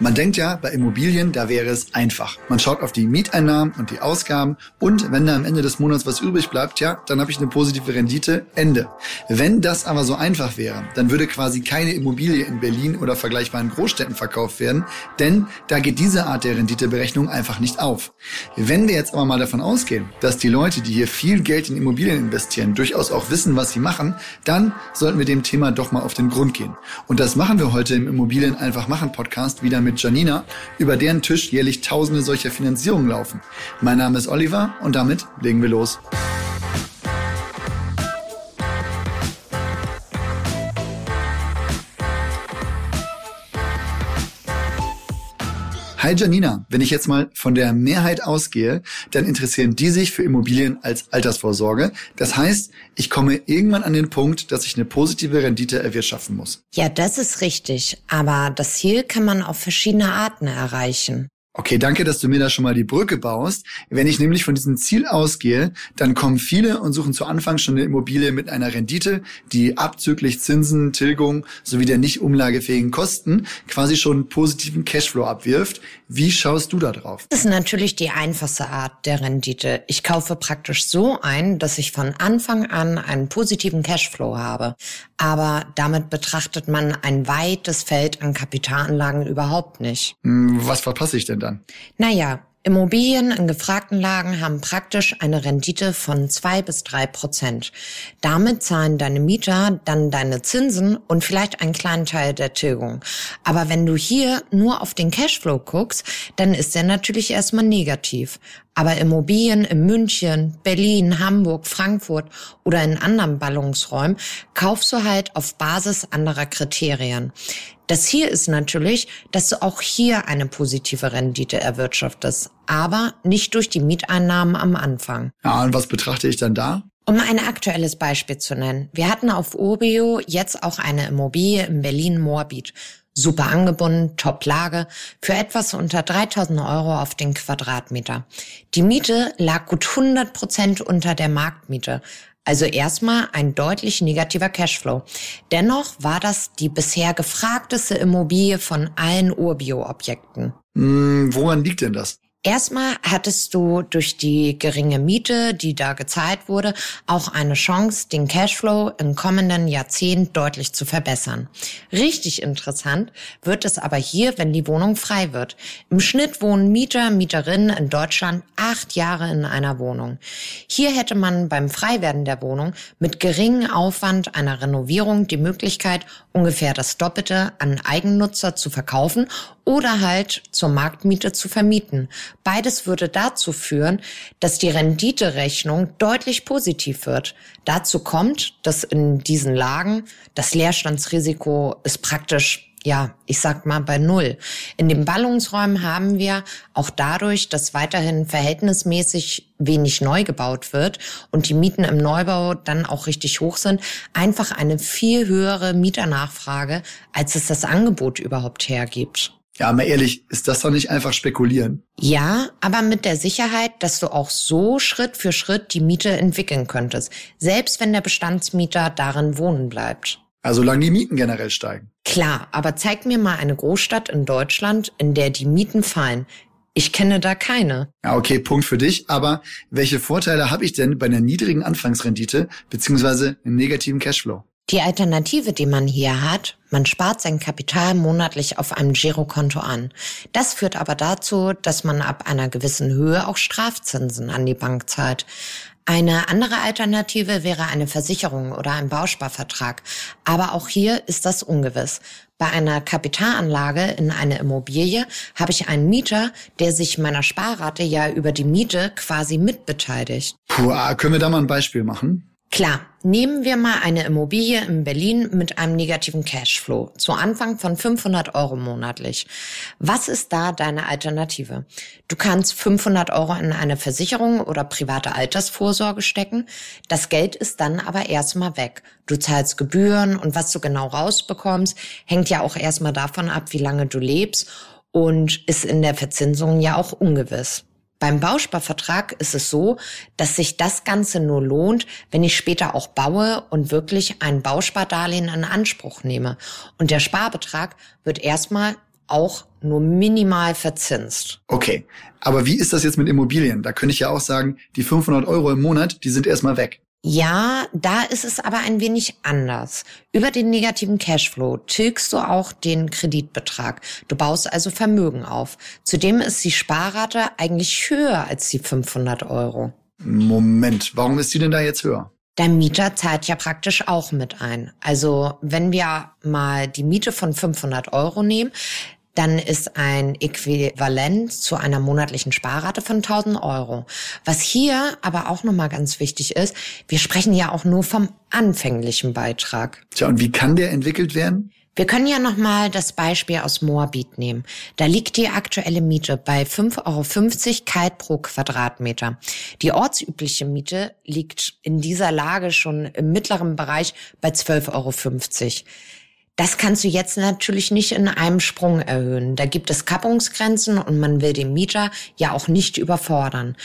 Man denkt ja, bei Immobilien, da wäre es einfach. Man schaut auf die Mieteinnahmen und die Ausgaben und wenn da am Ende des Monats was übrig bleibt, ja, dann habe ich eine positive Rendite, Ende. Wenn das aber so einfach wäre, dann würde quasi keine Immobilie in Berlin oder vergleichbaren Großstädten verkauft werden, denn da geht diese Art der Renditeberechnung einfach nicht auf. Wenn wir jetzt aber mal davon ausgehen, dass die Leute, die hier viel Geld in Immobilien investieren, durchaus auch wissen, was sie machen, dann sollten wir dem Thema doch mal auf den Grund gehen. Und das machen wir heute im Immobilien einfach machen Podcast wieder mit Janina, über deren Tisch jährlich tausende solcher Finanzierungen laufen. Mein Name ist Oliver und damit legen wir los. Hi Janina, wenn ich jetzt mal von der Mehrheit ausgehe, dann interessieren die sich für Immobilien als Altersvorsorge. Das heißt, ich komme irgendwann an den Punkt, dass ich eine positive Rendite erwirtschaften muss. Ja, das ist richtig. Aber das Ziel kann man auf verschiedene Arten erreichen. Okay, danke, dass du mir da schon mal die Brücke baust. Wenn ich nämlich von diesem Ziel ausgehe, dann kommen viele und suchen zu Anfang schon eine Immobilie mit einer Rendite, die abzüglich Zinsen, Tilgung sowie der nicht umlagefähigen Kosten quasi schon positiven Cashflow abwirft. Wie schaust du da drauf? Das ist natürlich die einfachste Art der Rendite. Ich kaufe praktisch so ein, dass ich von Anfang an einen positiven Cashflow habe. Aber damit betrachtet man ein weites Feld an Kapitalanlagen überhaupt nicht. Hm, was verpasse ich denn dann? Naja, Immobilien in gefragten Lagen haben praktisch eine Rendite von zwei bis drei Prozent. Damit zahlen deine Mieter dann deine Zinsen und vielleicht einen kleinen Teil der Tilgung. Aber wenn du hier nur auf den Cashflow guckst, dann ist der natürlich erstmal negativ. Aber Immobilien in München, Berlin, Hamburg, Frankfurt oder in anderen Ballungsräumen kaufst du halt auf Basis anderer Kriterien. Das hier ist natürlich, dass du auch hier eine positive Rendite erwirtschaftest, aber nicht durch die Mieteinnahmen am Anfang. Ja, und was betrachte ich dann da? Um ein aktuelles Beispiel zu nennen. Wir hatten auf Urbio jetzt auch eine Immobilie in Berlin-Moabit. Super angebunden, Top-Lage, für etwas unter 3000 Euro auf den Quadratmeter. Die Miete lag gut 100 Prozent unter der Marktmiete. Also erstmal ein deutlich negativer Cashflow. Dennoch war das die bisher gefragteste Immobilie von allen Urbio-Objekten. Hm, woran liegt denn das? Erstmal hattest du durch die geringe Miete, die da gezahlt wurde, auch eine Chance, den Cashflow im kommenden Jahrzehnt deutlich zu verbessern. Richtig interessant wird es aber hier, wenn die Wohnung frei wird. Im Schnitt wohnen Mieter, Mieterinnen in Deutschland acht Jahre in einer Wohnung. Hier hätte man beim Freiwerden der Wohnung mit geringem Aufwand einer Renovierung die Möglichkeit, ungefähr das Doppelte an Eigennutzer zu verkaufen oder halt zur Marktmiete zu vermieten. Beides würde dazu führen, dass die Renditerechnung deutlich positiv wird. Dazu kommt, dass in diesen Lagen das Leerstandsrisiko ist praktisch ja, ich sag mal bei Null. In den Ballungsräumen haben wir auch dadurch, dass weiterhin verhältnismäßig wenig neu gebaut wird und die Mieten im Neubau dann auch richtig hoch sind, einfach eine viel höhere Mieternachfrage, als es das Angebot überhaupt hergibt. Ja, mal ehrlich, ist das doch nicht einfach spekulieren? Ja, aber mit der Sicherheit, dass du auch so Schritt für Schritt die Miete entwickeln könntest, selbst wenn der Bestandsmieter darin wohnen bleibt. Also solange die Mieten generell steigen. Klar, aber zeig mir mal eine Großstadt in Deutschland, in der die Mieten fallen. Ich kenne da keine. Ja, okay, Punkt für dich. Aber welche Vorteile habe ich denn bei einer niedrigen Anfangsrendite beziehungsweise einem negativen Cashflow? Die Alternative, die man hier hat, man spart sein Kapital monatlich auf einem Girokonto an. Das führt aber dazu, dass man ab einer gewissen Höhe auch Strafzinsen an die Bank zahlt. Eine andere Alternative wäre eine Versicherung oder ein Bausparvertrag. Aber auch hier ist das ungewiss. Bei einer Kapitalanlage in eine Immobilie habe ich einen Mieter, der sich meiner Sparrate ja über die Miete quasi mitbeteiligt. Puh, ah, können wir da mal ein Beispiel machen? Klar, nehmen wir mal eine Immobilie in Berlin mit einem negativen Cashflow zu Anfang von 500 Euro monatlich. Was ist da deine Alternative? Du kannst 500 Euro in eine Versicherung oder private Altersvorsorge stecken. Das Geld ist dann aber erstmal weg. Du zahlst Gebühren und was du genau rausbekommst, hängt ja auch erstmal davon ab, wie lange du lebst und ist in der Verzinsung ja auch ungewiss. Beim Bausparvertrag ist es so, dass sich das Ganze nur lohnt, wenn ich später auch baue und wirklich ein Bauspardarlehen in Anspruch nehme. Und der Sparbetrag wird erstmal auch nur minimal verzinst. Okay, aber wie ist das jetzt mit Immobilien? Da könnte ich ja auch sagen, die 500 Euro im Monat, die sind erstmal weg. Ja, da ist es aber ein wenig anders. Über den negativen Cashflow tilgst du auch den Kreditbetrag. Du baust also Vermögen auf. Zudem ist die Sparrate eigentlich höher als die 500 Euro. Moment, warum ist die denn da jetzt höher? Der Mieter zahlt ja praktisch auch mit ein. Also wenn wir mal die Miete von 500 Euro nehmen, dann ist ein Äquivalent zu einer monatlichen Sparrate von 1000 Euro. Was hier aber auch nochmal ganz wichtig ist, wir sprechen ja auch nur vom anfänglichen Beitrag. Tja, und wie kann der entwickelt werden? Wir können ja nochmal das Beispiel aus Moabit nehmen. Da liegt die aktuelle Miete bei 5,50 Euro kalt pro Quadratmeter. Die ortsübliche Miete liegt in dieser Lage schon im mittleren Bereich bei 12,50 Euro. Das kannst du jetzt natürlich nicht in einem Sprung erhöhen. Da gibt es Kappungsgrenzen und man will den Mieter ja auch nicht überfordern.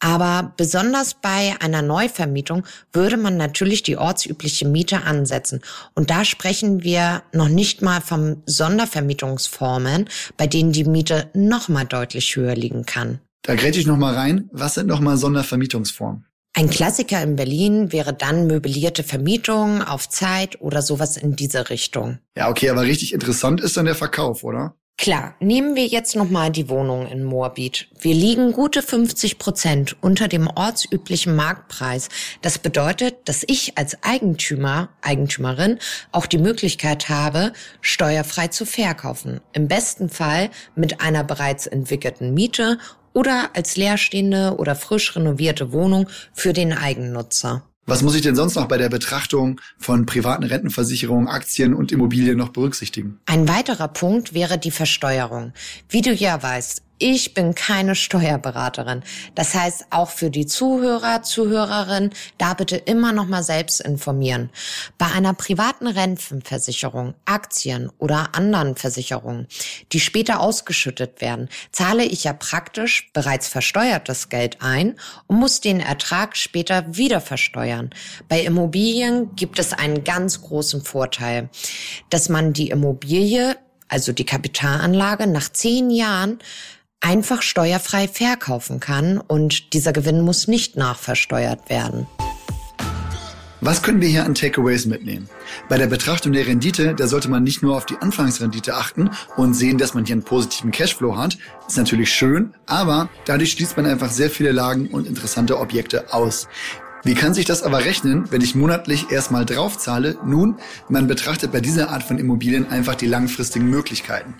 Aber besonders bei einer Neuvermietung würde man natürlich die ortsübliche Miete ansetzen. Und da sprechen wir noch nicht mal von Sondervermietungsformen, bei denen die Miete nochmal deutlich höher liegen kann. Da grätsche ich nochmal rein. Was sind nochmal Sondervermietungsformen? Ein Klassiker in Berlin wäre dann möblierte Vermietung auf Zeit oder sowas in diese Richtung. Ja, okay, aber richtig interessant ist dann der Verkauf, oder? Klar, nehmen wir jetzt nochmal die Wohnung in Moabit. Wir liegen gute 50 Prozent unter dem ortsüblichen Marktpreis. Das bedeutet, dass ich als Eigentümer, Eigentümerin auch die Möglichkeit habe, steuerfrei zu verkaufen. Im besten Fall mit einer bereits entwickelten Miete oder als leerstehende oder frisch renovierte Wohnung für den Eigennutzer. Was muss ich denn sonst noch bei der Betrachtung von privaten Rentenversicherungen, Aktien und Immobilien noch berücksichtigen? Ein weiterer Punkt wäre die Versteuerung. Wie du ja weißt, ich bin keine Steuerberaterin. Das heißt, auch für die Zuhörer, Zuhörerinnen, da bitte immer noch mal selbst informieren. Bei einer privaten Rentenversicherung, Aktien oder anderen Versicherungen, die später ausgeschüttet werden, zahle ich ja praktisch bereits versteuertes Geld ein und muss den Ertrag später wieder versteuern. Bei Immobilien gibt es einen ganz großen Vorteil, dass man die Immobilie also die Kapitalanlage, nach zehn Jahren einfach steuerfrei verkaufen kann und dieser Gewinn muss nicht nachversteuert werden. Was können wir hier an Takeaways mitnehmen? Bei der Betrachtung der Rendite, da sollte man nicht nur auf die Anfangsrendite achten und sehen, dass man hier einen positiven Cashflow hat. Ist natürlich schön, aber dadurch schließt man einfach sehr viele Lagen und interessante Objekte aus. Wie kann sich das aber rechnen, wenn ich monatlich erstmal draufzahle? Nun, man betrachtet bei dieser Art von Immobilien einfach die langfristigen Möglichkeiten.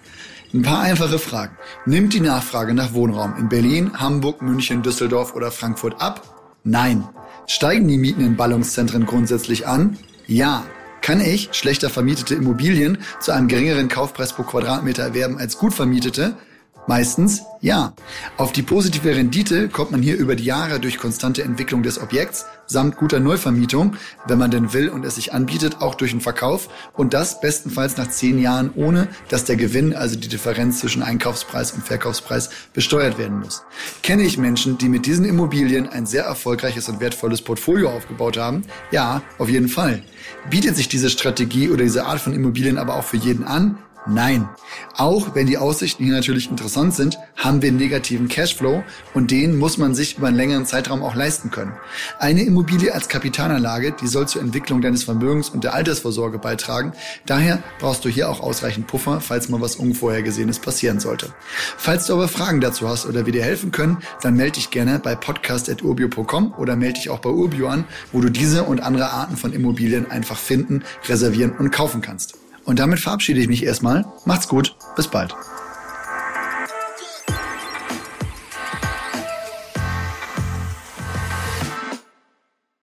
Ein paar einfache Fragen. Nimmt die Nachfrage nach Wohnraum in Berlin, Hamburg, München, Düsseldorf oder Frankfurt ab? Nein. Steigen die Mieten in Ballungszentren grundsätzlich an? Ja. Kann ich schlechter vermietete Immobilien zu einem geringeren Kaufpreis pro Quadratmeter erwerben als gut vermietete? Meistens ja. Auf die positive Rendite kommt man hier über die Jahre durch konstante Entwicklung des Objekts samt guter Neuvermietung, wenn man denn will und es sich anbietet, auch durch den Verkauf und das bestenfalls nach zehn Jahren, ohne dass der Gewinn, also die Differenz zwischen Einkaufspreis und Verkaufspreis, besteuert werden muss. Kenne ich Menschen, die mit diesen Immobilien ein sehr erfolgreiches und wertvolles Portfolio aufgebaut haben? Ja, auf jeden Fall. Bietet sich diese Strategie oder diese Art von Immobilien aber auch für jeden an? Nein. Auch wenn die Aussichten hier natürlich interessant sind, haben wir einen negativen Cashflow und den muss man sich über einen längeren Zeitraum auch leisten können. Eine Immobilie als Kapitalanlage, die soll zur Entwicklung deines Vermögens und der Altersvorsorge beitragen. Daher brauchst du hier auch ausreichend Puffer, falls mal was Unvorhergesehenes passieren sollte. Falls du aber Fragen dazu hast oder wir dir helfen können, dann melde dich gerne bei podcast.urbio.com oder melde dich auch bei Urbio an, wo du diese und andere Arten von Immobilien einfach finden, reservieren und kaufen kannst. Und damit verabschiede ich mich erstmal. Macht's gut. Bis bald.